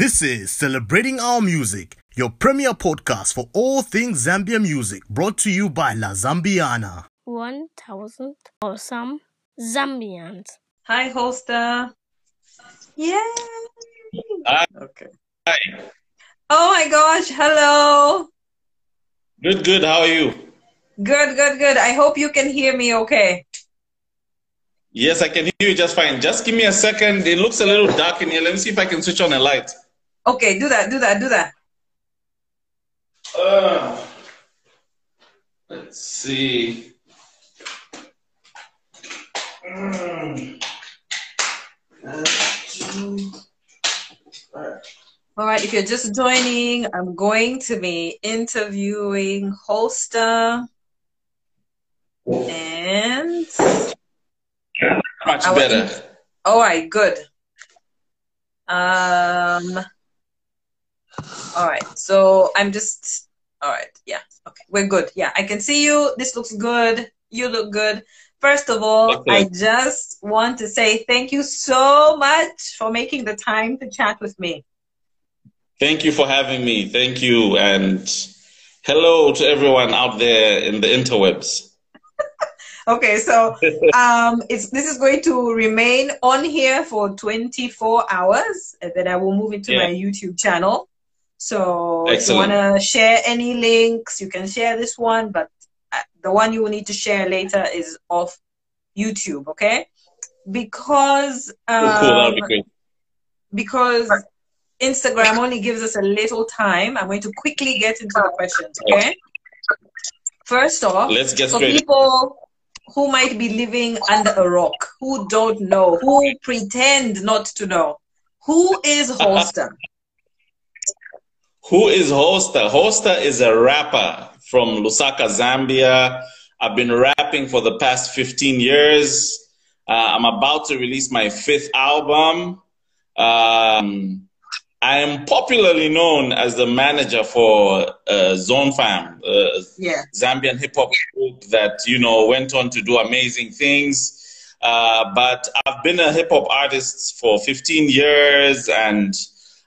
This is Celebrating Our Music, your premier podcast for all things Zambia music, brought to you by La Zambiana. 1,000 awesome Zambians. Hi, Holstar. Yay! Hi. Okay. Hi. Oh my gosh, hello. Good, good. How are you? Good, good, good. I hope you can hear me okay. Yes, I can hear you just fine. Just give me a second. It looks a little dark in here. Let me see if I can switch on a light. Okay, do that, do that, do that. Uh, let's see. Mm. Two. Alright. If you're just joining, I'm going to be interviewing Holstar and Much better. all right, good. Um all right, so I'm just all right, yeah, okay, we're good. Yeah, I can see you. This looks good. You look good. First of all, I just want to say thank you so much for making the time to chat with me. Thank you for having me. Thank you. And hello to everyone out there in the interwebs. Okay, so um, it's this is going to remain on here for 24 hours, and then I will move into Yeah. my YouTube channel. So if you want to share any links, you can share this one, but uh, the one you will need to share later is off YouTube, okay? Because Cool, cool. That'll um, be great. because Instagram only gives us a little time, I'm going to quickly get into the questions, okay? First off, Let's get for straight. people who might be living under a rock, who don't know, who pretend not to know, who is Holstar? Who is Holstar? Holstar is a rapper from Lusaka, Zambia. I've been rapping for the past 15 years. Uh, I'm about to release my fifth album. Um, I am popularly known as the manager for uh, Zone Fam, uh, yeah. Zambian hip hop group that you know went on to do amazing things. Uh, but I've been a hip hop artist for 15 years, and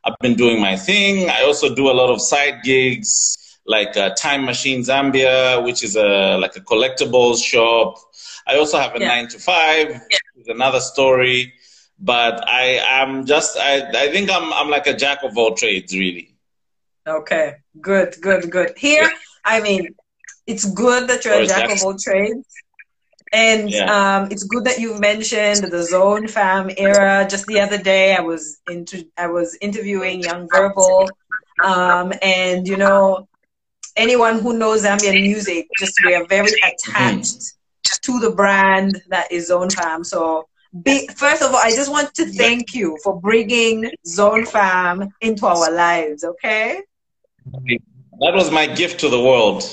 I've been doing my thing. I also do a lot of side gigs, like uh, Time Machine Zambia, which is a like a collectibles shop. I also have a Yeah. nine to five, which is another story. But I am just I, I think I'm I'm like a jack of all trades, really. Okay. Good, good, good. Here, I mean, it's good that you're Or a jack of all trades. And Yeah. um, it's good that you've mentioned the Zone Fam era. Just the other day, I was into I was interviewing Young Verbal, um, and you know, anyone who knows Zambian music, just we are very attached to the brand that is Zone Fam. So, be, first of all, I just want to thank you for bringing Zone Fam into our lives. Okay. That was my gift to the world.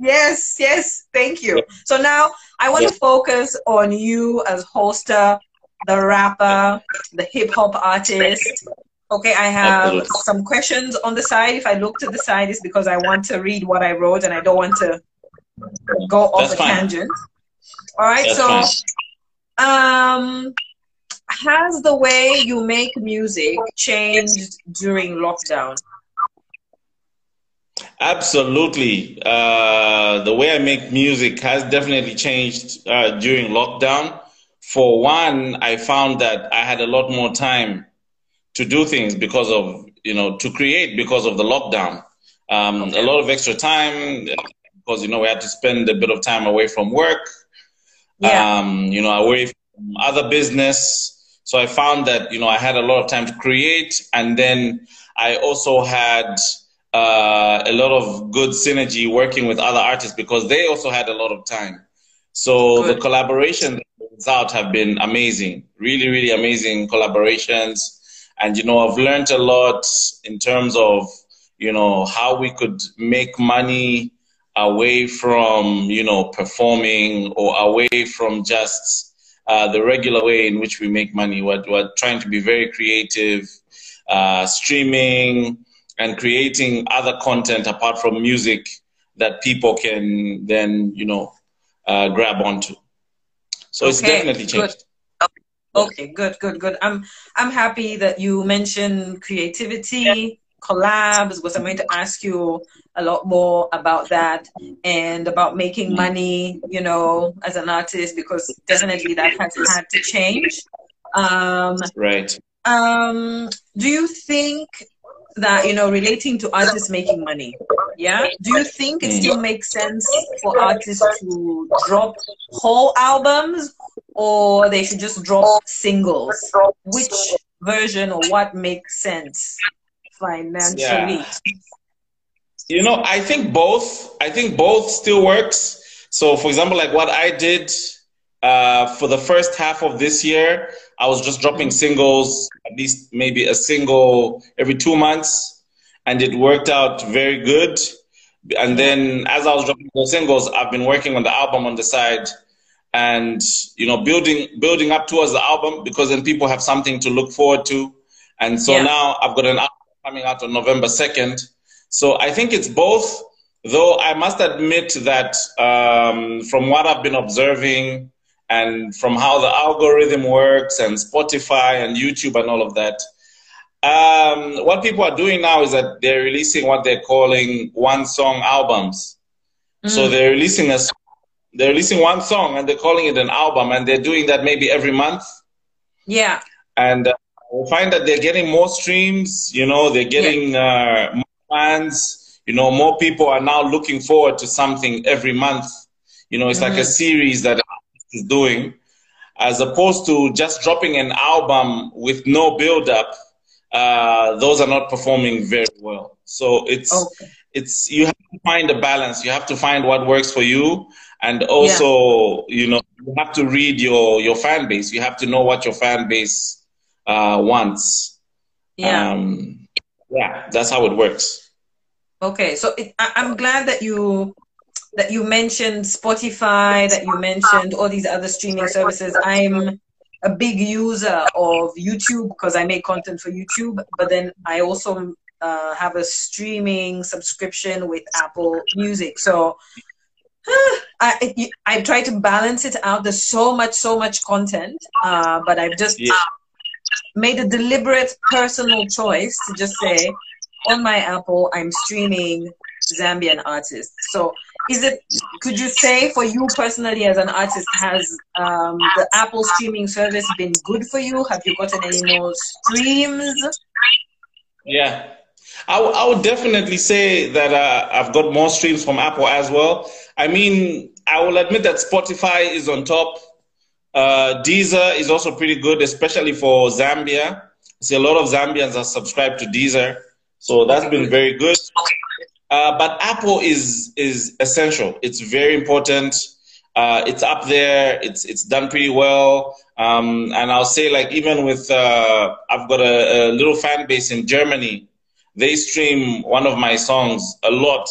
Yes, yes, thank you. So now I want to focus on you as Holstar, the rapper, the hip hop artist. Okay, I have Absolutely. some questions on the side. If I look to the side, it's because I want to read what I wrote and I don't want to go off That's a fine. tangent. All right, That's so fine. um, has the way you make music changed during lockdown? Absolutely. Uh, the way I make music has definitely changed uh, during lockdown. For one, I found that I had a lot more time to do things because of, you know, to create because of the lockdown. Um, Okay. A lot of extra time because, you know, we had to spend a bit of time away from work, Yeah. um, you know, away from other business. So I found that, you know, I had a lot of time to create. And then I also had uh, a lot of good synergy working with other artists because they also had a lot of time. So Good. the collaborations out have been amazing, really, really amazing collaborations. And, you know, I've learned a lot in terms of, you know, how we could make money away from, you know, performing or away from just uh, the regular way in which we make money. We're, we're trying to be very creative, uh, streaming and creating other content apart from music that people can then, you know, uh, grab onto. So it's Okay, definitely good. changed. Okay, good, good, good. I'm I'm happy that you mentioned creativity, collabs, because I'm going to ask you a lot more about that and about making money, you know, as an artist, because definitely that has had to change. Um, Right. um, do you think that you know relating to artists making money yeah do you think it still makes sense for artists to drop whole albums or they should just drop singles which version or what makes sense financially You know, I think both. I think both still works. So, for example, like what I did uh, for the first half of this year, I was just dropping singles, at least maybe a single every two months, and it worked out very good. And then, as I was dropping those singles, I've been working on the album on the side, and you know, building building up towards the album because then people have something to look forward to. And so Yeah. now I've got an album coming out on November second. So I think it's both. Though I must admit that um, from what I've been observing and from how the algorithm works and Spotify and YouTube and all of that, um, what people are doing now is that they're releasing what they're calling one song albums. So they're releasing a, they're releasing one song and they're calling it an album, and they're doing that maybe every month. yeah And uh, we find that they're getting more streams. You know, they're getting uh, more fans. You know, more people are now looking forward to something every month. You know, it's like a series that is doing, as opposed to just dropping an album with no build up. Uh, those are not performing very well. So it's Okay. it's you have to find a balance. You have to find what works for you, and also you know you have to read your your fan base. You have to know what your fan base uh, wants. yeah Um, yeah, that's how it works. Okay, so it, I, I'm glad that you that you mentioned Spotify, that you mentioned all these other streaming services. I'm a big user of YouTube because I make content for YouTube, but then I also uh, have a streaming subscription with Apple Music. So I I try to balance it out. There's so much, so much content, uh, but I've just Yeah. made a deliberate personal choice to just say on my Apple, I'm streaming Zambian artists. So, is it? Could you say for you personally, as an artist, has um, the Apple streaming service been good for you? Have you gotten any more streams? Yeah. I, w- I would definitely say that uh, I've got more streams from Apple as well. I mean, I will admit that Spotify is on top. Uh, Deezer is also pretty good, especially for Zambia. I see a lot of Zambians are subscribed to Deezer, so that's been very good. Uh, but Apple is is essential. It's very important. Uh, it's up there. It's it's done pretty well. Um, and I'll say like even with uh, I've got a, a little fan base in Germany. They stream one of my songs a lot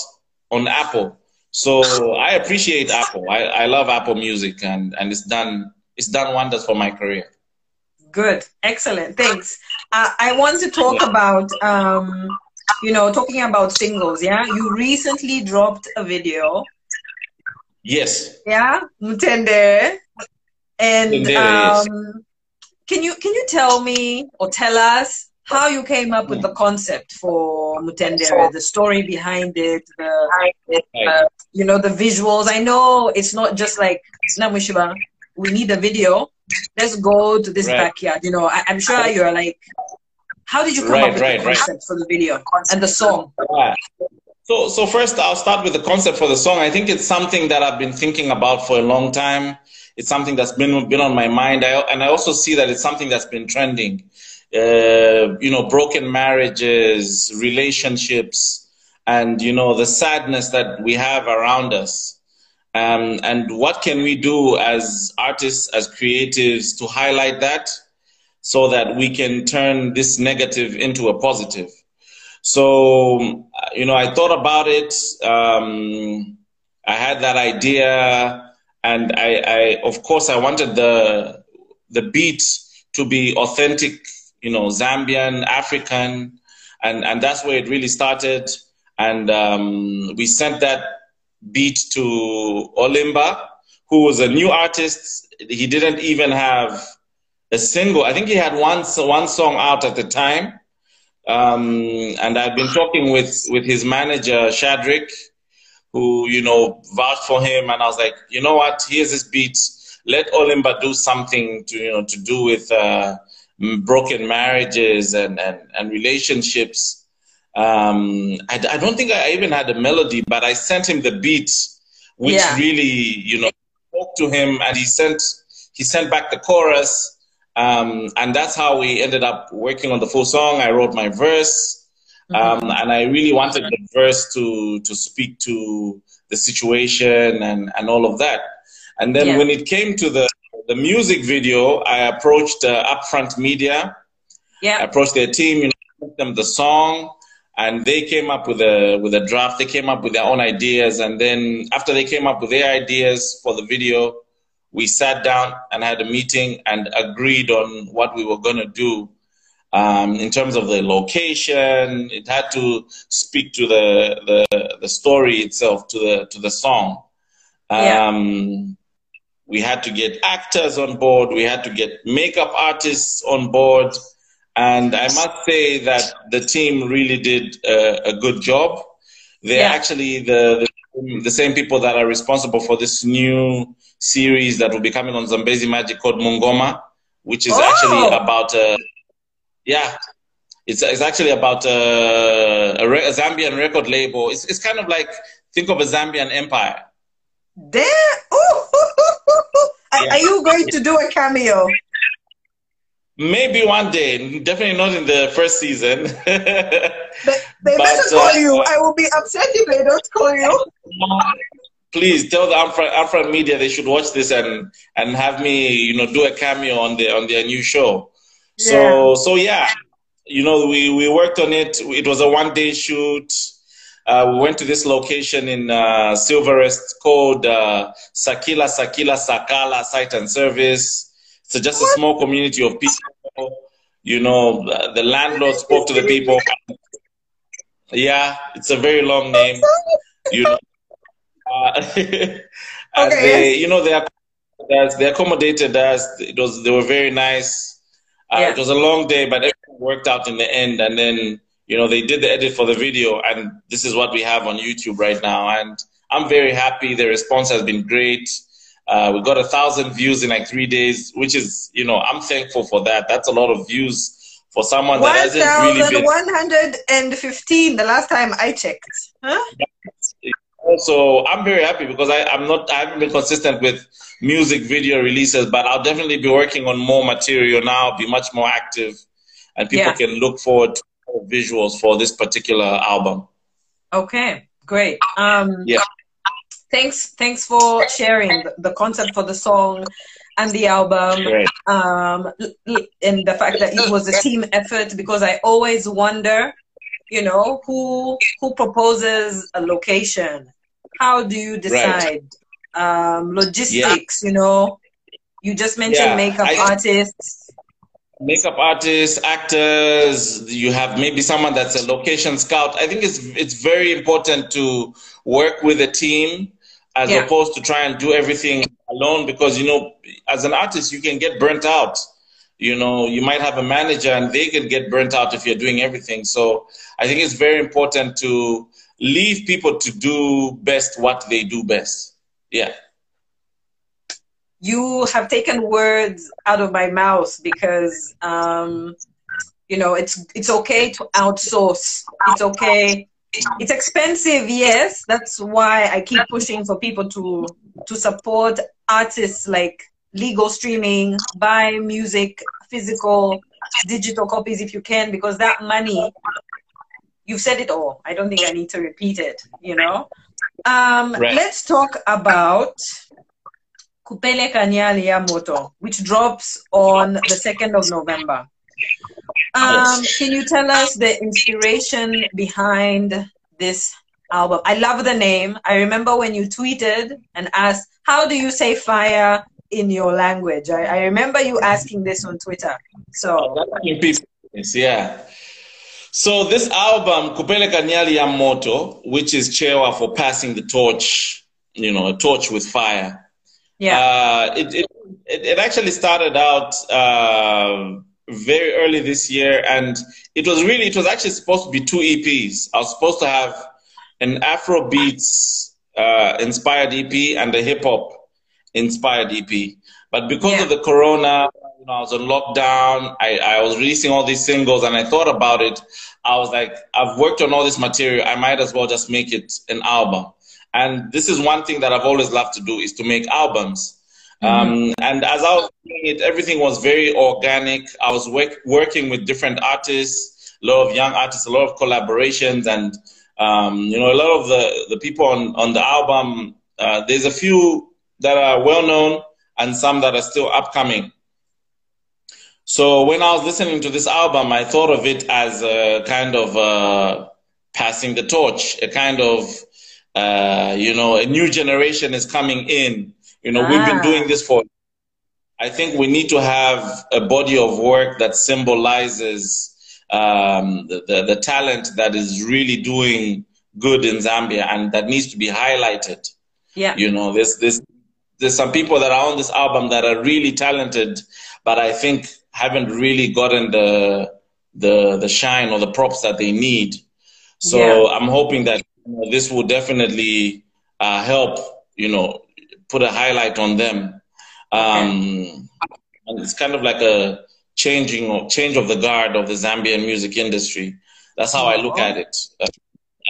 on Apple. So I appreciate Apple. I, I love Apple Music and, and it's done it's done wonders for my career. Good, excellent, thanks. Uh, I want to talk Yeah. about, um, you know, talking about singles. Yeah, you recently dropped a video. Yes. Yeah, Mutende. And Mutende, yes. um, can you can you tell me or tell us how you came up with the concept for Mutende, the story behind it, the Right. you know the visuals? I know it's not just like. We need a video. Let's go to this Right. backyard. You know, I, I'm sure you're like, how did you come Right, up with right, the right. concept for the video and the song? Yeah. So, so first, I'll start with the concept for the song. I think it's something that I've been thinking about for a long time. It's something that's been been on my mind, I, and I also see that it's something that's been trending. Uh, you know, broken marriages, relationships, and you know the sadness that we have around us. Um, and what can we do as artists, as creatives, to highlight that, so that we can turn this negative into a positive. So, you know, I thought about it. Um, I had that idea, and I, I, of course, I wanted the the beat to be authentic, you know, Zambian, African, and and that's where it really started. And um, we sent that beat to Olimba, who was a new artist. He didn't even have a single. I think he had one one song out at the time, um, and I'd been talking with with his manager Shadrick, who you know vouched for him, and I was like, you know what? Here's this beat. Let Olimba do something to you know to do with uh, broken marriages and and, and relationships. Um, I, I don't think I even had a melody, but I sent him the beat, which Yeah. really you know spoke to him, and he sent he sent back the chorus. Um, and that's how we ended up working on the full song. I wrote my verse, um, and I really wanted the verse to to speak to the situation and and all of that. And then Yeah. when it came to the the music video, I approached uh, Upfront Media. I Yeah. approached their team, you know, them the song, and they came up with a with a draft. They came up with their own ideas, and then after they came up with their ideas for the video, we sat down and had a meeting and agreed on what we were gonna do. Um, in terms of the location, it had to speak to the the, the story itself, to the to the song. Yeah. Um, we had to get actors on board. We had to get makeup artists on board. And I must say that the team really did a, a good job. They're Yeah. actually the, the the same people that are responsible for this new series that will be coming on Zambezi Magic called Mungoma, which is Oh. actually about uh, yeah, it's it's actually about uh, a, re- a Zambian record label. It's it's kind of like think of a Zambian empire. There. Ooh. Are, Yeah. are you going to do a cameo? Maybe one day, definitely not in the first season. They, they But, better call uh, you. I will be upset if they don't call you. Please tell the Upfront Media they should watch this and and have me, you know, do a cameo on the on their new show. So so yeah, you know, we we worked on it. It was a one day shoot. Uh, we went to this location in uh, Silverest called uh, Sakila Sakila Sakala Site and Service. It's just a small community of people. You know, the, the landlord spoke to the people. Yeah, it's a very long name. You know, uh, and Okay, they, you know, they they accommodated us. It was they were very nice. Uh, Yeah. It was a long day, but everything worked out in the end. And then you know they did the edit for the video, and this is what we have on YouTube right now. And I'm very happy. The response has been great. Uh, we got a thousand views in like three days, which is you know I'm thankful for that. That's a lot of views for someone that hasn't really been. 1,115 the last time I checked. Huh? also i'm very happy because I, i'm not i haven't been consistent with music video releases but i'll definitely be working on more material now be much more active and people Yeah. can look forward to visuals for this particular album Okay, great. Um, Yeah. Thanks, thanks for sharing the, concept for the song and the album, um, and the fact that it was a team effort. Because I always wonder, you know, who who proposes a location? How do you decide? Um, logistics, you know. You just mentioned Yeah, makeup I- artists. makeup artists actors you have maybe someone that's a location scout i think it's it's very important to work with a team as Yeah. opposed to try and do everything alone because you know as an artist you can get burnt out you know you might have a manager and they can get burnt out if you're doing everything so i think it's very important to leave people to do best what they do best yeah you have taken words out of my mouth because um, you know it's it's okay to outsource. It's okay. It's expensive, yes. That's why I keep pushing for people to to support artists like legal streaming, buy music, physical, digital copies if you can, because that money. You've said it all. I don't think I need to repeat it. You know. Um, Right. Let's talk about Kupele Kanyali ya Moto, which drops on the 2nd of November. Um, Yes. Can you tell us the inspiration behind this album? I love the name. I remember when you tweeted and asked, How do you say fire in your language? I, I remember you asking this on Twitter. So, yeah. So this album, Kupele Kanyali ya Moto, which is Chewa for passing the torch, you know, a torch with fire. yeah. Uh, it, it it, it actually started out uh, very early this year, and it was really, it was actually supposed to be two EPs. I was supposed to have an Afro beats uh, inspired EP and a hip hop inspired EP. But because Yeah. of the corona, you know, I was on lockdown. I, I was releasing all these singles, and I thought about it. I was like, I've worked on all this material. I might as well just make it an album. And this is one thing that I've always loved to do is to make albums. Um, and as I was doing it, everything was very organic. I was work, working with different artists, a lot of young artists, a lot of collaborations, and um, you know, a lot of the, the people on, on the album. Uh, there's a few that are well known and some that are still upcoming. So when I was listening to this album, I thought of it as a kind of uh, passing the torch, a kind of, uh, you know, a new generation is coming in. You know, we've been Ah. doing this for. I think we need to have a body of work that symbolizes um, the, the, the talent that is really doing good in Zambia and that needs to be highlighted. Yeah. You know, there's this there's some people that are on this album that are really talented, but I think haven't really gotten the the the shine or the props that they need. So Yeah. I'm hoping that you know, this will definitely uh, help. You know, put a highlight on them. Um, and it's kind of like a changing or change of the guard of the Zambian music industry. That's how I look at it. Uh,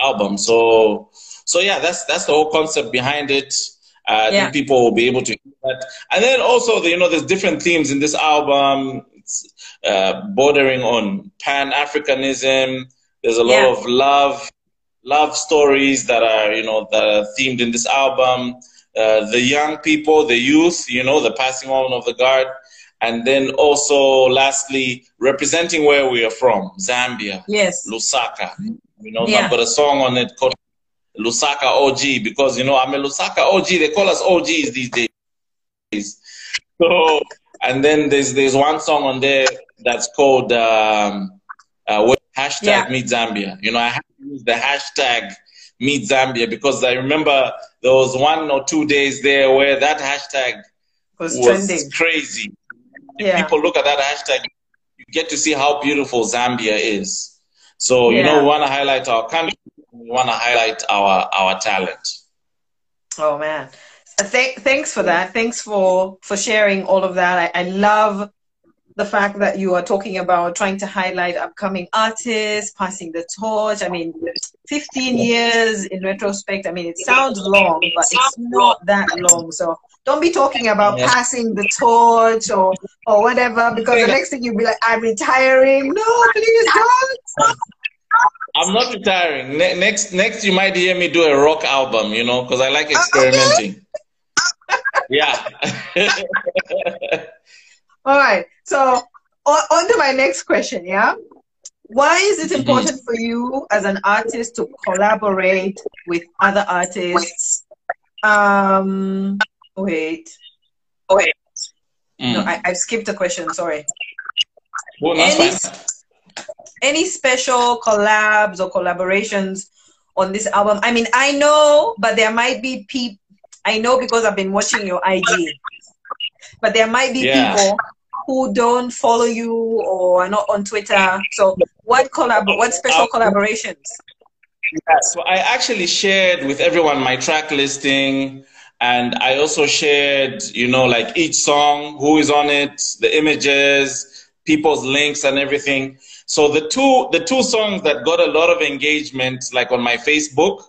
album. So so yeah, that's that's the whole concept behind it. Uh, Yeah. people will be able to hear that. And then also, the, you know, there's different themes in this album, it's, uh, bordering on Pan Africanism. There's a lot Yeah. of love, love stories that are, you know, that are themed in this album. Uh, the young people, the youth, you know, the passing on of the guard. And then also, lastly, representing where we are from, Zambia. Yes. Lusaka. You know, Yeah. I've got a song on it called Lusaka OG because you know I'm a Lusaka OG. They call us OGs these days. So, and then there's there's one song on there that's called um, uh, hashtag Yeah. Meet Zambia. You know, I have to use the hashtag Meet Zambia because I remember there was one or two days there where that hashtag Was was trending. crazy. Yeah. people look at that hashtag, you get to see how beautiful Zambia is. So, you know, we want to highlight our country, we want to highlight our, our talent. Oh man. Th- thanks for that. Thanks for for sharing all of that. I, I love the fact that you are talking about trying to highlight upcoming artists, passing the torch. I mean, 15 years in retrospect. I mean, it sounds long, but it's not that long. So don't be talking about Yeah. passing the torch or or whatever, because the next thing you'll be like, I'm retiring. No, please don't. I'm not retiring. Ne- next, next, you might hear me do a rock album, you know, because I like uh-huh. experimenting. yeah. All right. So on, on to my next question, yeah? Why is it important for you as an artist to collaborate with other artists? Um wait. Mm. No, I, I skipped a question, sorry. Well, Any, any special collabs or collaborations on this album? I mean, I know, but there might be people I know because I've been watching your IG. But there might be Yeah. people who don't follow you or are not on Twitter. So what collab what special collaborations? Yeah, so I actually shared with everyone my track listing, and I also shared, you know, like each song, who is on it, the images, people's links, and everything. So the two the two songs that got a lot of engagement, like on my Facebook,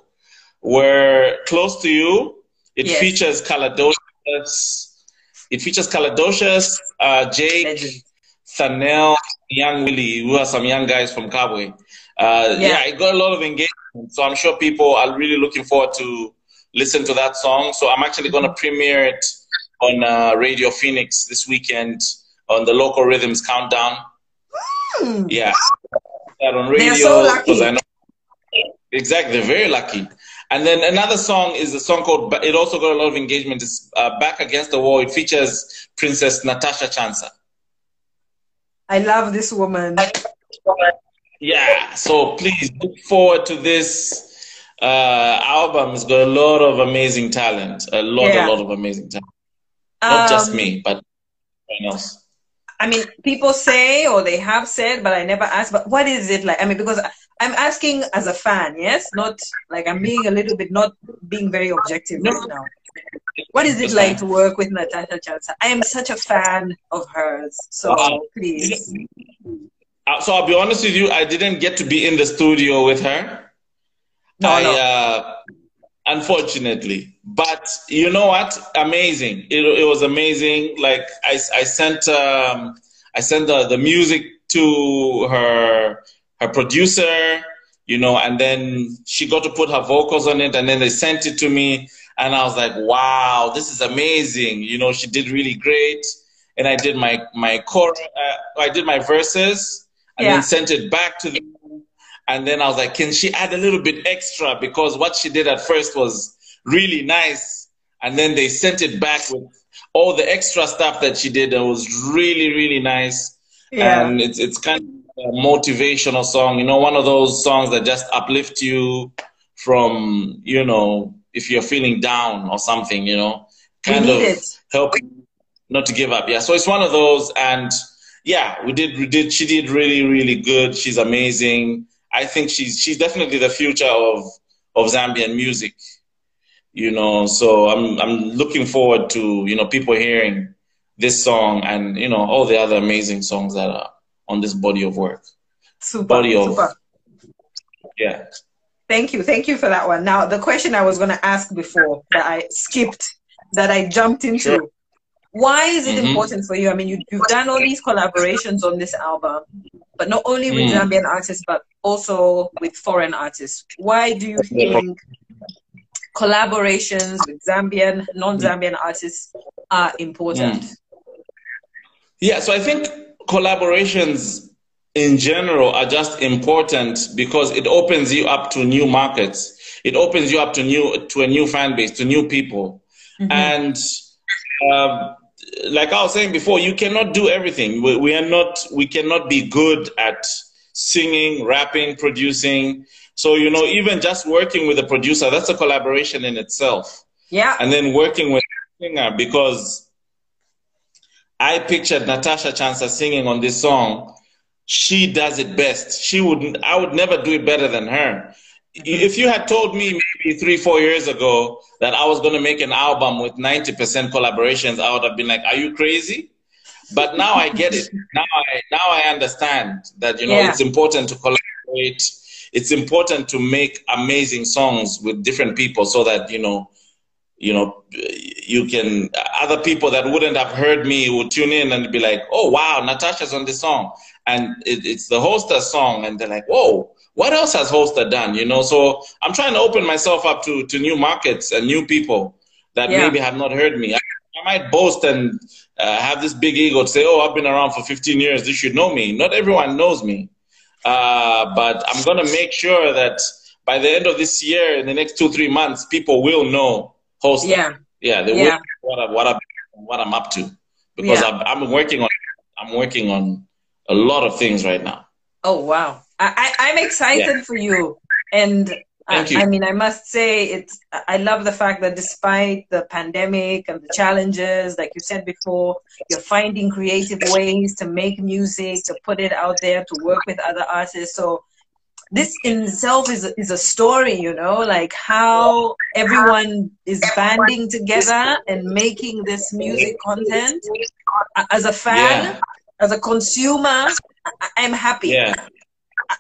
were "Close to You." It Yes. features Caladocious. It features Caladocious, uh, Jake, Legend. Thanel, Young Willie, who are some young guys from Kabwe. Uh, Yeah. yeah. it got a lot of engagement. So I'm sure people are really looking forward to listen to that song. So I'm actually going to premiere it on uh, Radio Phoenix this weekend on the local rhythms countdown. Hmm. Yeah, that on radio. They're so lucky. 'cause I know exactly. They're very lucky. And then another song is a song called. It also got a lot of engagement. It's uh, "Back Against the Wall." It features Princess Natasha Chansa. I love this woman. Yeah, so please look forward to this uh, album. It's got a lot of amazing talent, a lot, Yeah. a lot of amazing talent. Not just Um, me, but anyone else. I mean, people say or they have said, but I never asked. But what is it like? I mean, because I'm asking as a fan, yes, not like I'm being a little bit not being very objective right now. What is it like to work with Natasha Chansa? I am such a fan of hers. So Uh, please. So I'll be honest with you, I didn't get to be in the studio with her. No, I, no. Uh, unfortunately. But you know what? Amazing. It, it was amazing. Like I, I sent, um, I sent the, the music to her, her producer, you know, and then she got to put her vocals on it, and then they sent it to me, and I was like, wow, this is amazing. You know, she did really great, and I did my my core, uh, I did my verses, and Yeah. then sent it back to them. And then I was like, can she add a little bit extra? Because what she did at first was really nice. And then they sent it back with all the extra stuff that she did. That was really, really nice. Yeah. And it's, it's kind of a motivational song, you know, one of those songs that just uplift you from, you know, if you're feeling down or something, you know, kind of it. help you not to give up. Yeah. So it's one of those. And yeah, we did, we did, she did really, really good. She's amazing. I think she's, she's definitely the future of, of Zambian music, you know, so I'm, I'm looking forward to, you know, people hearing this song and, you know, all the other amazing songs that are on this body of work. Super. Body of, super. yeah. Thank you. Thank you for that one. Now, the question I was going to ask before that I skipped, that I jumped into. Sure. Why is it Mhm. important for you? I mean, you, you've done all these collaborations on this album, but not only with Mm. Zambian artists, but also with foreign artists. Why do you think collaborations with Zambian, non Zambian artists are important? Yeah, so I think collaborations in general are just important because it opens you up to new markets. It opens you up to new to a new fan base, to new people. And um, like I was saying before, you cannot do everything. We, we are not. We cannot be good at singing, rapping, producing. So you know, even just working with a producer, that's a collaboration in itself Yeah. and then working with a singer because I pictured Natasha Chansa singing on this song. She does it best. She would I would never do it better than her. Mm-hmm. If you had told me maybe three, four years ago that I was going to make an album with 90% collaborations, I would have been like, "Are you crazy?" But now I get it. Now I now I understand that you know Yeah. it's important to collaborate. It's important to make amazing songs with different people so that you know you know, you can, other people that wouldn't have heard me would tune in and be like, oh, wow, Natasha's on this song. And it, it's the Holstar song. And they're like, whoa, what else has Holstar done? You know, so I'm trying to open myself up to, to new markets and new people that Yeah. maybe have not heard me. I, I might boast and uh, have this big ego to say, oh, I've been around for 15 years. You should know me. Not everyone knows me. Uh, but I'm going to make sure that by the end of this year, in the next two, three months, people will know Holstar. Yeah. Yeah, they Yeah. what I, what I, what I'm up to because Yeah. I'm, I'm working on I'm working on a lot of things right now. Oh wow! I, I I'm excited for you, and uh, I, you. I mean I must say it's I love the fact that despite the pandemic and the challenges, like you said before, you're finding creative ways to make music, to put it out there, to work with other artists. So this in itself is a, is a story, you know, like how everyone is banding together and making this music content. As a fan, Yeah. as a consumer, I- I'm happy. Yeah,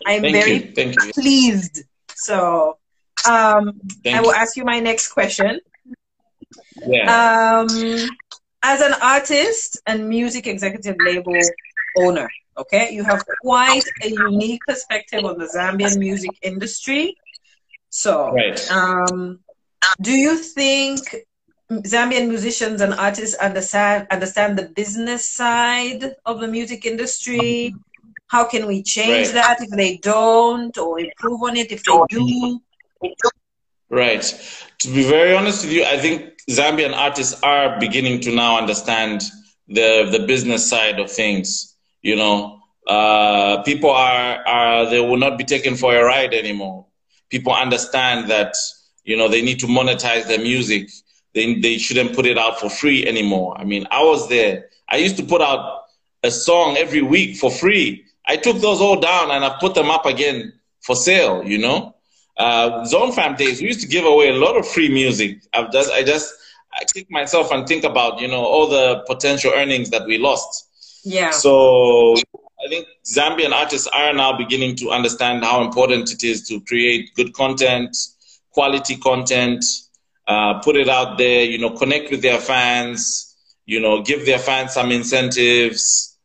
I'm thank very you, thank you, pleased. So, um, I will you. ask you my next question. Yeah, Um, as an artist and music executive label owner, okay, you have quite a unique perspective on the Zambian music industry. So, right. um, do you think Zambian musicians and artists understand understand the business side of the music industry? How can we change Right. that if they don't, or improve on it if they do? Right. To be very honest with you, I think Zambian artists are beginning to now understand the the business side of things. You know, uh, people are are they will not be taken for a ride anymore. People understand that you know they need to monetize their music. They they shouldn't put it out for free anymore. I mean, I was there. I used to put out a song every week for free. I took those all down and I put them up again for sale, you know? Uh, Zone Fam days, we used to give away a lot of free music. I've just, I just, I kick myself and think about, you know, all the potential earnings that we lost. Yeah. So I think Zambian artists are now beginning to understand how important it is to create good content, quality content, uh, put it out there, you know, connect with their fans, you know, give their fans some incentives,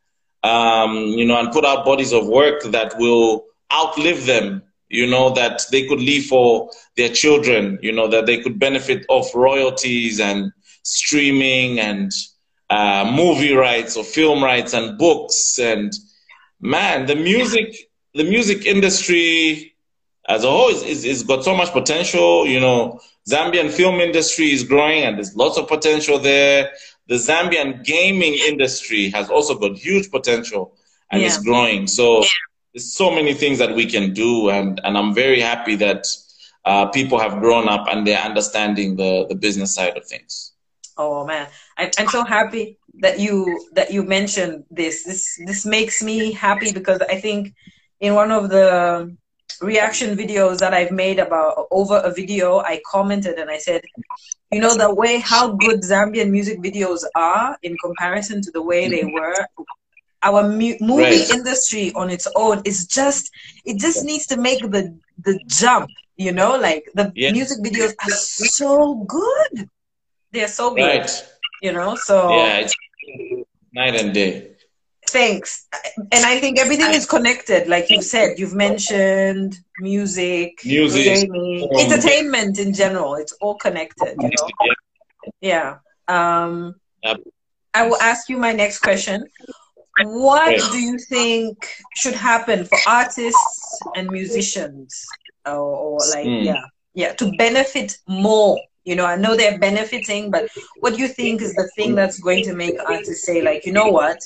um, you know, and put out bodies of work that will outlive them, you know, that they could leave for their children, you know, that they could benefit off royalties and streaming and uh, movie rights or film rights and books and man, the music, the music industry as a whole is, is, is got so much potential. You know, Zambian film industry is growing and there's lots of potential there. The Zambian gaming industry has also got huge potential and yeah. it's growing. So there's so many things that we can do, and, and I'm very happy that uh, people have grown up and they're understanding the, the business side of things. Oh man, I, I'm so happy that you that you mentioned this. This this makes me happy because I think in one of the reaction videos that I've made about over a video, I commented and I said, you know, the way how good Zambian music videos are in comparison to the way they mm-hmm. were. Our mu- movie right. industry on its own is just it just needs to make the the jump. You know, like the yes. music videos are so good. They're so good. Right. You know, so yeah, it's night and day. Thanks. And I think everything is connected, like you said. You've mentioned music, music, gaming, entertainment in general. It's all connected. You know? Yeah. Um, yep. I will ask you my next question. What do you think should happen for artists and musicians, or, or like, mm. yeah, yeah, to benefit more you know, I know they're benefiting, but what do you think is the thing that's going to make artists say, like, you know what,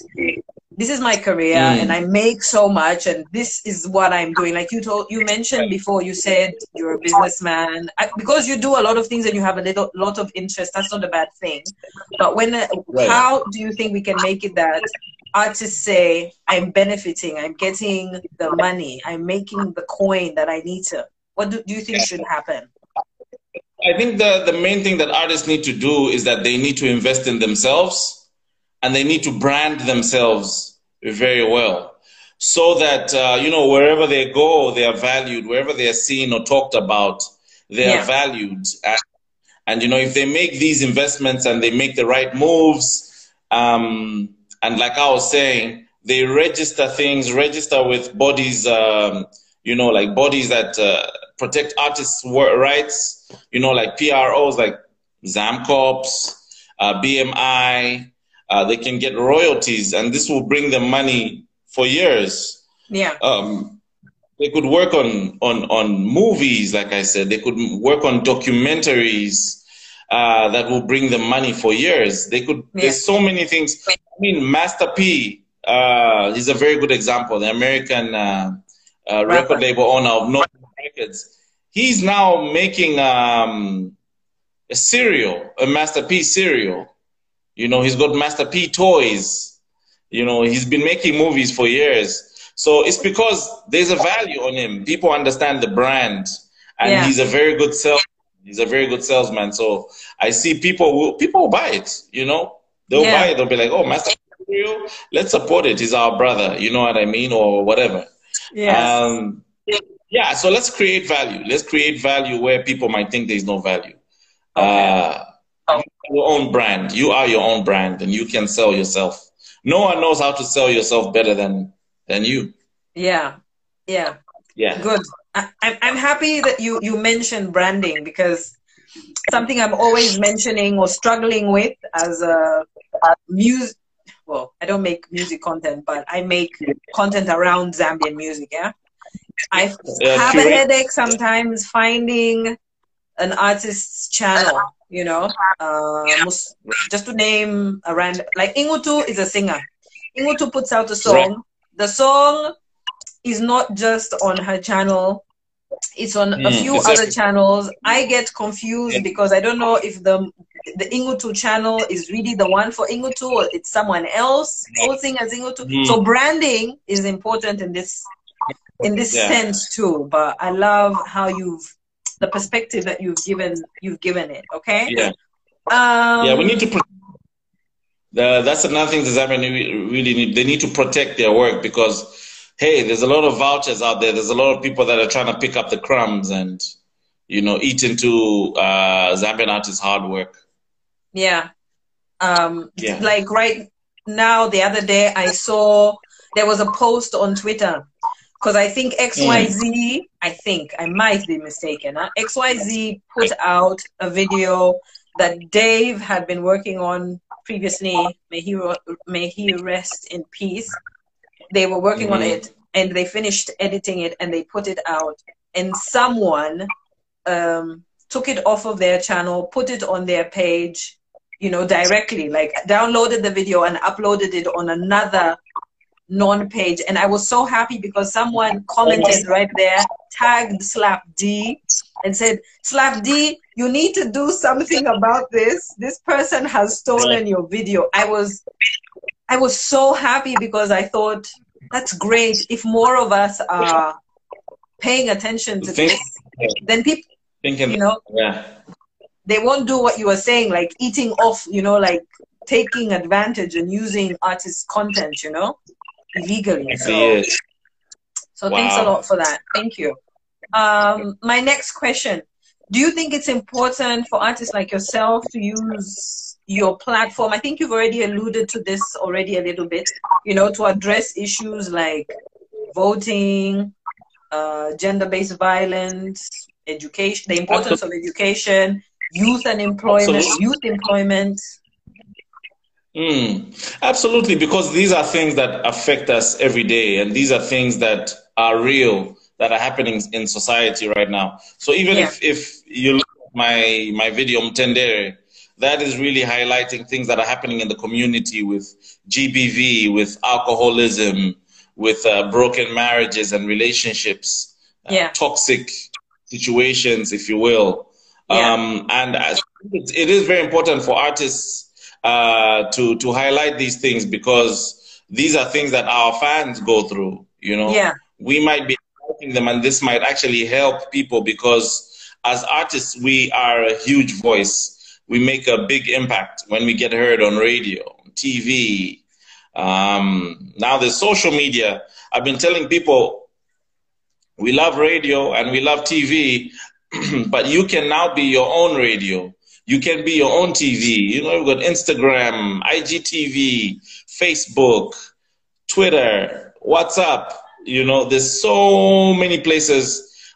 this is my career mm. and I make so much and this is what I'm doing. Like you told, you mentioned before, you said you're a businessman I, because you do a lot of things and you have a little lot of interest. That's not a bad thing. But when, right. how do you think we can make it that artists say, I'm benefiting, I'm getting the money, I'm making the coin that I need to? What do, do you think should happen? I think the, the main thing that artists need to do is that they need to invest in themselves and they need to brand themselves very well so that, uh, you know, wherever they go, they are valued. Wherever they are seen or talked about, they yeah. are valued. And, and, you know, if they make these investments and they make the right moves, um, and like I was saying, they register things, register with bodies, um, you know, like bodies that uh, protect artists' rights you know, like PROs like ZAMCOPS, uh, BMI, uh, they can get royalties, and this will bring them money for years. Yeah. Um, they could work on, on, on movies, like I said. They could work on documentaries uh, that will bring them money for years. They could. Yeah. There's so many things. I mean, Master P. Uh, he's a very good example. The American uh, uh, record label owner of North Records he's now making um, a cereal, a Master P cereal. You know, he's got Master P toys. You know, he's been making movies for years. So it's because there's a value on him. People understand the brand, and yeah. he's a very good sales. He's a very good salesman. So I see people will people will buy it. You know, they'll yeah. buy it. They'll be like, "Oh, Master P Cereal, let's support it. He's our brother." You know what I mean, or whatever. Yeah. Um, yeah, so let's create value. Let's create value where people might think there's no value. Okay. Uh, your own brand. You are your own brand, and you can sell yourself. No one knows how to sell yourself better than than you. Yeah, yeah, yeah. Good. I, I'm happy that you you mentioned branding because something I'm always mentioning or struggling with as a, a music. Well, I don't make music content, but I make content around Zambian music. Yeah, I have a headache sometimes finding an artist's channel, you know. Uh, just to name a random, like In'utu is a singer. In'utu puts out a song. The song is not just on her channel it's on a Mm, few it's other channels. I get confused Yeah. because I don't know if the the In'utu channel is really the one for In'utu or it's someone else posting as In'utu. Mm. So branding is important in this in this Yeah. sense too. But I love how you've the perspective that you've given you've given it. Okay. Yeah. Um, Yeah, we need to. The, that's another thing the Zambian re- really need. They need to protect their work because, hey, there's a lot of vouchers out there. There's a lot of people that are trying to pick up the crumbs and, you know, eat into uh, Zambian artists' hard work. Yeah. Um, Yeah. like right now, the other day, I saw there was a post on Twitter because I think XYZ, I think I might be mistaken. Huh? XYZ put out a video that Daev had been working on previously. May he, may he rest in peace. They were working on Mhm. it and they finished editing it and they put it out. And someone um, took it off of their channel, put it on their page, you know, directly, like downloaded the video and uploaded it on another non page. And I was so happy because someone commented right there, tagged Slap D, and said, Slapdee, you need to do something about this. This person has stolen your video. I was I was so happy because I thought that's great. If more of us are paying attention to Think- this, then people Thinking, you know yeah, they won't do what you were saying, like eating off, you know, like taking advantage and using artists' content, you know, illegally. So, yes. so thanks a lot for that. Thank you. Um, my next question: Do you think it's important for artists like yourself to use your platform? I think you've already alluded to this already a little bit. You know, to address issues like voting, uh, gender-based violence, education, the importance of education, youth unemployment, Absolutely. youth employment. Mm, absolutely, because these are things that affect us every day, and these are things that are real that are happening in society right now. So even Yeah. if, if you look at my my video Mtendere, that is really highlighting things that are happening in the community with GBV, with alcoholism, with uh, broken marriages and relationships, uh, Yeah. toxic situations, if you will. Yeah. Um, and it is very important for artists uh, to to highlight these things because these are things that our fans go through. You know, Yeah. we might be helping them, and this might actually help people because as artists, we are a huge voice. We make a big impact when we get heard on radio, TV. Um, now there's social media. I've been telling people we love radio and we love TV, but you can now be your own radio. You can be your own TV. You know, we've got Instagram, IGTV, Facebook, Twitter, WhatsApp. You know, there's so many places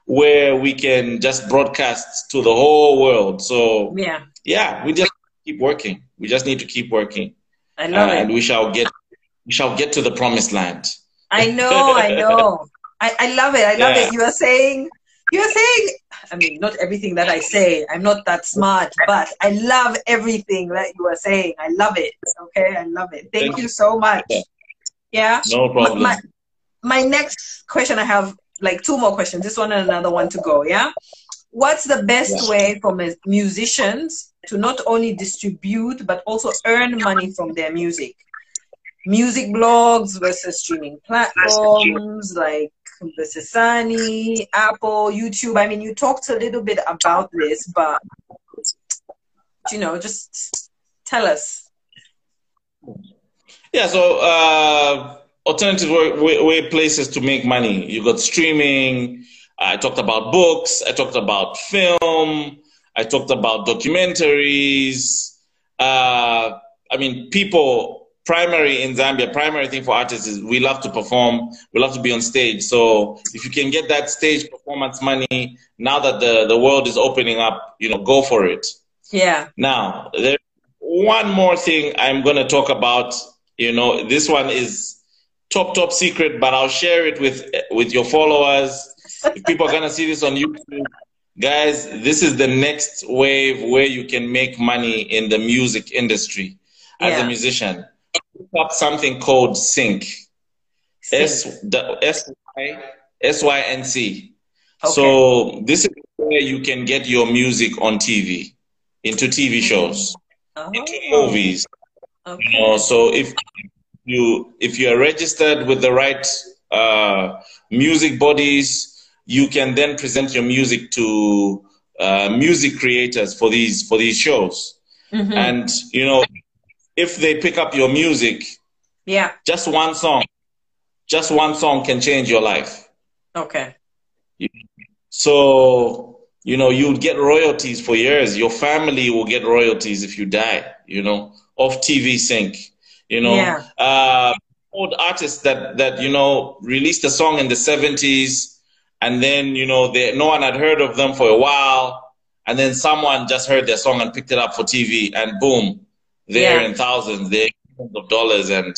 where we can just broadcast to the whole world. So, Yeah. yeah, we just keep working. We just need to keep working, I love and it. we shall get we shall get to the promised land. I know, I know. I, I love it. I love Yeah. it. You are saying, you are saying, I mean, not everything that I say. I'm not that smart, but I love everything that you are saying. I love it. Okay. I love it. Thank Thank you so much. Yeah. No problem. My, my next question, I have like two more questions. This one and another one to go. Yeah. What's the best Yeah. way for musicians to not only distribute but also earn money from their music? Music blogs versus streaming platforms like the Sesani, Apple, YouTube. I mean, you talked a little bit about this, but you know, just tell us. Yeah, so uh, alternative way, way, way places to make money. You got streaming. I talked about books. I talked about film. I talked about documentaries. Uh, I mean, people, primary in Zambia, primary thing for artists is we love to perform. We love to be on stage. So if you can get that stage performance money, now that the, the world is opening up, you know, go for it. Yeah. Now, there's one more thing I'm going to talk about. You know, this one is top, top secret, but I'll share it with with your followers. If people are going to see this on YouTube, guys, this is the next wave where you can make money in the music industry as Yeah. a musician. Up something called Sync. S S Y S Y N C. Okay. So this is where you can get your music on TV, into TV shows, into Oh, movies. okay. You know, so if you if you are registered with the right uh, music bodies, you can then present your music to uh, music creators for these for these shows. Mhm. And you know, if they pick up your music, Yeah. just one song, just one song can change your life. Okay. So, you know, you'll get royalties for years. Your family will get royalties if you die, you know, off TV Sync. You know, Yeah. uh, old artists that, that, you know, released a song in the 70s and then, you know, they, no one had heard of them for a while. And then someone just heard their song and picked it up for TV and boom, they're Yeah. in thousands, they're millions of dollars and,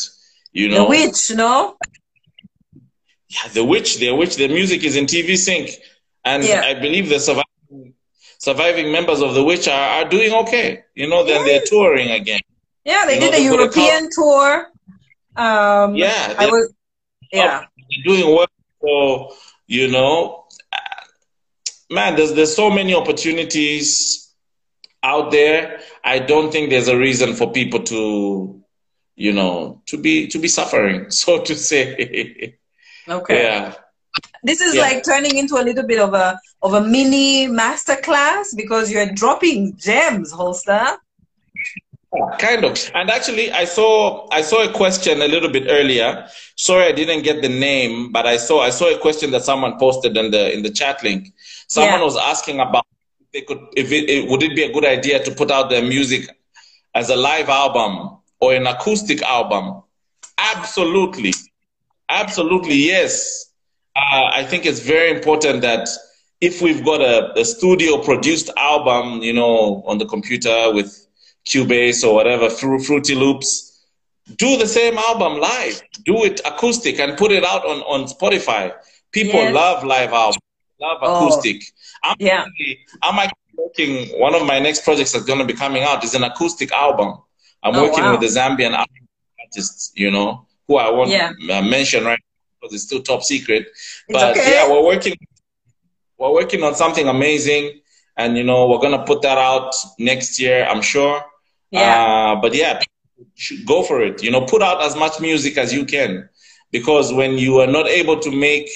you know. The WITCH, no? Yeah, the WITCH, the WITCH, the music is in TV Sync, and Yeah. I believe the surviving surviving members of the WITCH are, are doing okay. You know, then they're touring again. Yeah, they You know, did a European tour. Um, Yeah, I was. Yeah. They're doing well. So you know, uh, man, there's there's so many opportunities out there. I don't think there's a reason for people to, you know, to be to be suffering, so to say. Okay. yeah. This is Yeah. like turning into a little bit of a of a mini masterclass because you're dropping gems, Holstar. Kind of. And actually, I saw I saw a question a little bit earlier. Sorry, I didn't get the name, but I saw I saw a question that someone posted in the in the chat link. Someone Yeah. was asking about if they could if it, it would it be a good idea to put out their music as a live album or an acoustic album. Absolutely, absolutely yes. Uh, I think it's very important that if we've got a, a studio produced album, you know, on the computer with Cubase or whatever, Fru- Fruity Loops, do the same album live. Do it acoustic and put it out on, on Spotify. People Yes. love live albums, love Oh. I'm Yeah. actually, I'm actually working, one of my next projects that's going to be coming out is an acoustic album. I'm Oh, working wow. with the Zambian artists, you know, who I won't Yeah. uh, mention right now because it's still top secret. But okay. yeah, we're working we're working on something amazing and you know we're gonna put that out next year, I'm sure. Yeah. Uh, but yeah, go for it. You know, put out as much music as you can. Because when you are not able to make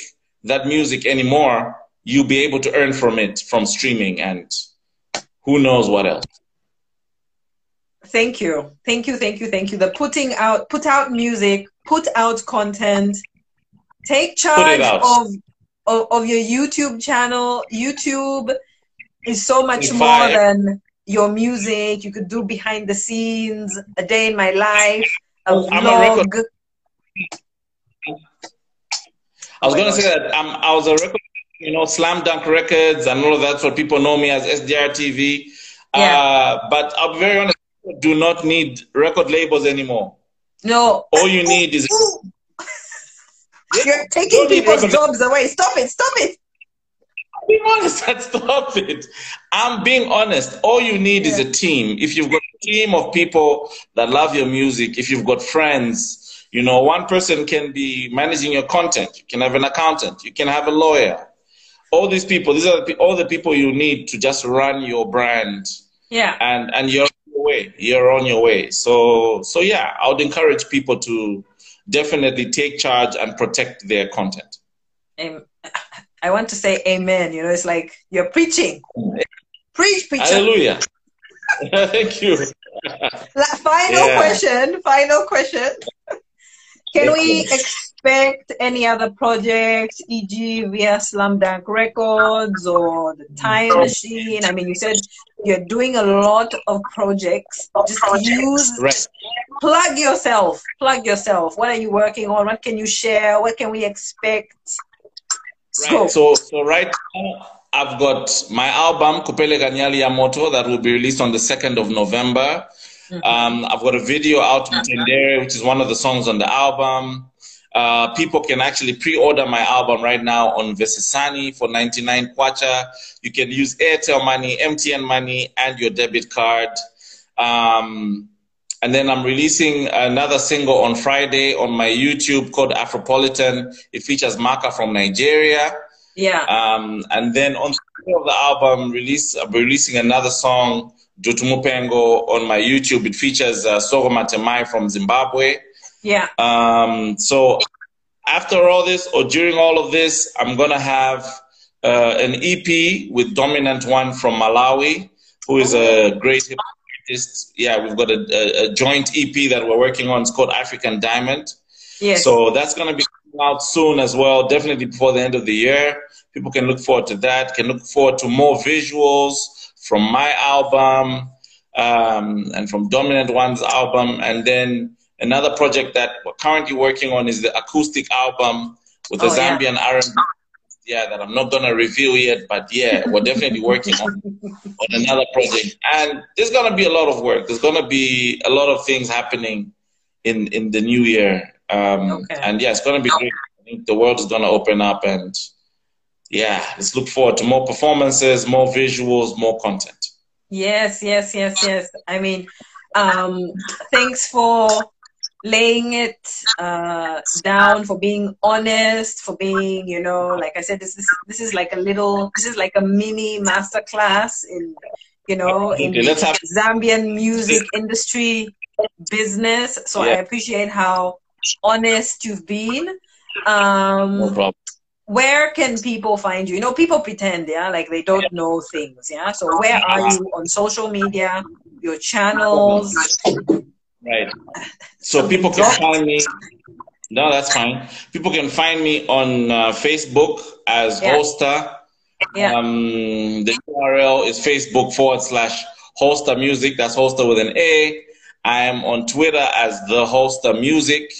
that music anymore, you'll be able to earn from it from streaming and who knows what else. Thank you. Thank you. Thank you. Thank you. The putting out, put out music, put out content, take charge of, of of your YouTube channel. YouTube is so much If more I- than your music. You could do behind the scenes, a day in my life, a I'm a vlog. record- I was Oh gonna say that um, I was a record, you know, Slam Dunk Records and all of that. So people know me as SDR TV. Yeah. Uh, but I'll be very honest, do not need record labels anymore. No, All you need is you're taking people's jobs away. Stop it. Stop it. being honest and stop it. I'm being honest. All you need is a team. If you've got a team of people that love your music, if you've got friends, you know, one person can be managing your content. You can have an accountant. You can have a lawyer. All these people, these are the, all the people you need to just run your brand, Yeah. and and you're on your way. You're on your way. So so yeah, I would encourage people to definitely take charge and protect their content. I want to say amen. You know, it's like you're preaching. Preach, preacher. Hallelujah. Thank you. Final Yeah. question. Final question. Can we expect any other projects, e.g., via Slam Dunk Records or the Time Machine? I mean, you said you're doing a lot of projects. Just use, Right. plug yourself. Plug yourself. What are you working on? What can you share? What can we expect? Right. So, so right now, I've got my album Kupele Ganyali Yamoto that will be released on the second of November. Um, I've got a video out in Tendere, which is one of the songs on the album. Uh, people can actually pre-order my album right now on Vesisani for 99 kwacha. You can use Airtel money, MTN money, and your debit card. Um, and then I'm releasing another single on Friday on my YouTube called Afropolitan. It features Maka from Nigeria. Yeah. Um, and then on the of the album release, I'll be releasing another song, Jotumupengo, on my YouTube. It features uh, Soro Matemai from Zimbabwe. Yeah. Um, so after all this, or during all of this, I'm gonna have uh, an EP with Dominant One from Malawi, who is a great hip hop artist. Yeah, we've got a, a, joint EP that we're working on. It's called African Diamond. Yes. So that's going to be coming out soon as well, definitely before the end of the year. People can look forward to that, can look forward to more visuals from my album um, and from Dominant One's album. And then another project that we're currently working on is the acoustic album with the Oh, yeah. Zambian R&B. Yeah, that I'm not gonna reveal yet, but yeah, we're definitely working on on another project. And there's gonna be a lot of work. There's gonna be a lot of things happening in in the new year. Um, Okay. And yeah, it's gonna be great. I think the world is gonna open up, and yeah, let's look forward to more performances, more visuals, more content. Yes, yes, yes, yes. I mean, um, thanks for laying it uh, down, for being honest, for being, you know, like I said, this is this is like a little, this is like a mini master class in, you know, in Okay, let's have Zambian music industry business. So I appreciate how honest you've been. Um, no problem. where can people find you? You know, people pretend, yeah, like they don't know things, yeah. So where are you on social media? Your channels? Right. So people can find me. No, that's fine. People can find me on uh, Facebook as Yeah. Holstar. Yeah. Um, the URL is Facebook forward slash Holstar Music. That's Holstar with an A. I am on Twitter as the Holstar Music.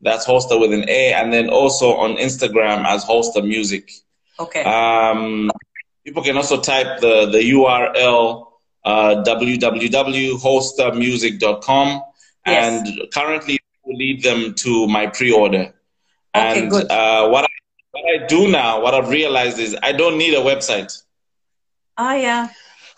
That's Holstar with an A. And then also on Instagram as Holstar Music. Okay. Um, people can also type the, the URL uh, www.holstarmusic.com Yes. and currently will lead them to my pre-order. Okay, and good. Uh, what, I, what I do now, what I've realized is I don't need a website. Ah, yeah.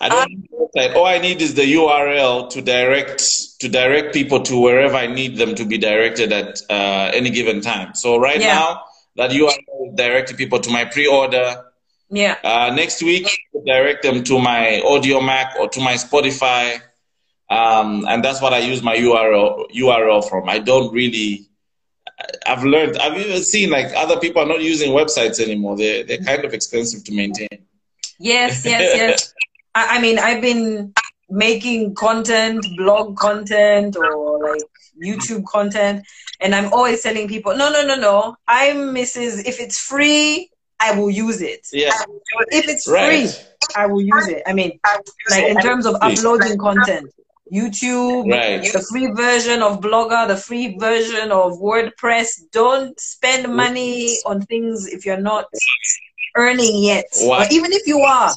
I don't need a website. All I need is the URL to direct to direct people to wherever I need them to be directed at uh, any given time. So right Yeah. now, that URL is directing people to my pre-order. Yeah. Uh, next week, direct them to my Audiomack or to my Spotify, um, and that's what I use my URL URL from. I don't really. I've learned. I've even seen like other people are not using websites anymore. They're they're kind of expensive to maintain. Yes, yes, yes. I, I mean, I've been making content, blog content, or like YouTube content, and I'm always telling people, no, no, no, no. I'm Mrs. If it's free, I will use it. Yeah, If it's right. free, I will use it. I mean, like in terms of uploading content, YouTube, Right. the free version of Blogger, the free version of WordPress. Don't spend money on things if you're not earning yet, even if you are.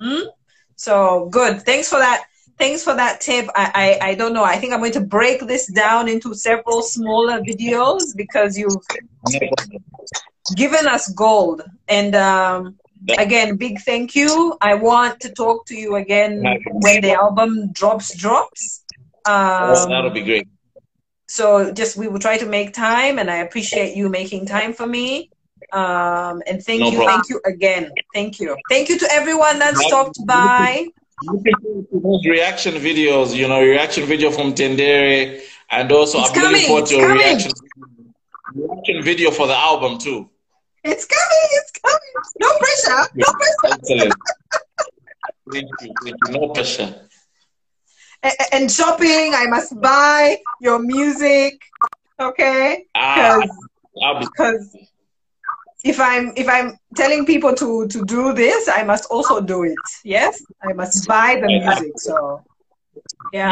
Hmm? So good. Thanks for that. Thanks for that tip. I, I I don't know. I think I'm going to break this down into several smaller videos because you've given us gold. And um, again, big thank you. I want to talk to you again when the album drops. Drops. Oh, Um, that'll be great. so just we will try to make time, and I appreciate you making time for me. Um, and thank No you, problem. thank you again, thank you, thank you to everyone that stopped by. Those reaction videos, you know, reaction video from Mtendere, and also It's I'm looking forward to coming. reaction reaction video for the album too. It's coming, it's coming. No pressure, no pressure. Excellent. Thank you. Thank you. No pressure. And shopping, I must buy your music, okay? Ah, Because because if I'm if I'm telling people to to do this, I must also do it. Yes, I must buy the music. So yeah,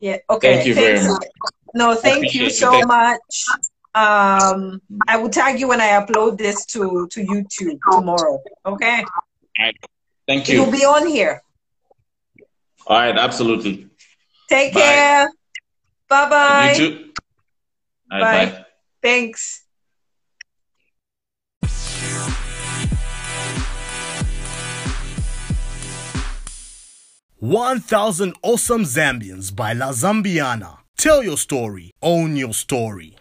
yeah. Okay. Thank you very much. No, thank you so much. Um, I will tag you when I upload this to to YouTube tomorrow. Okay, Thank you. You'll be on here. All right, absolutely. Take Bye. care. Bye bye. You too. All right, Bye. bye. Thanks. One Thousand Awesome Zambians by La Zambiana. Tell your story, own your story.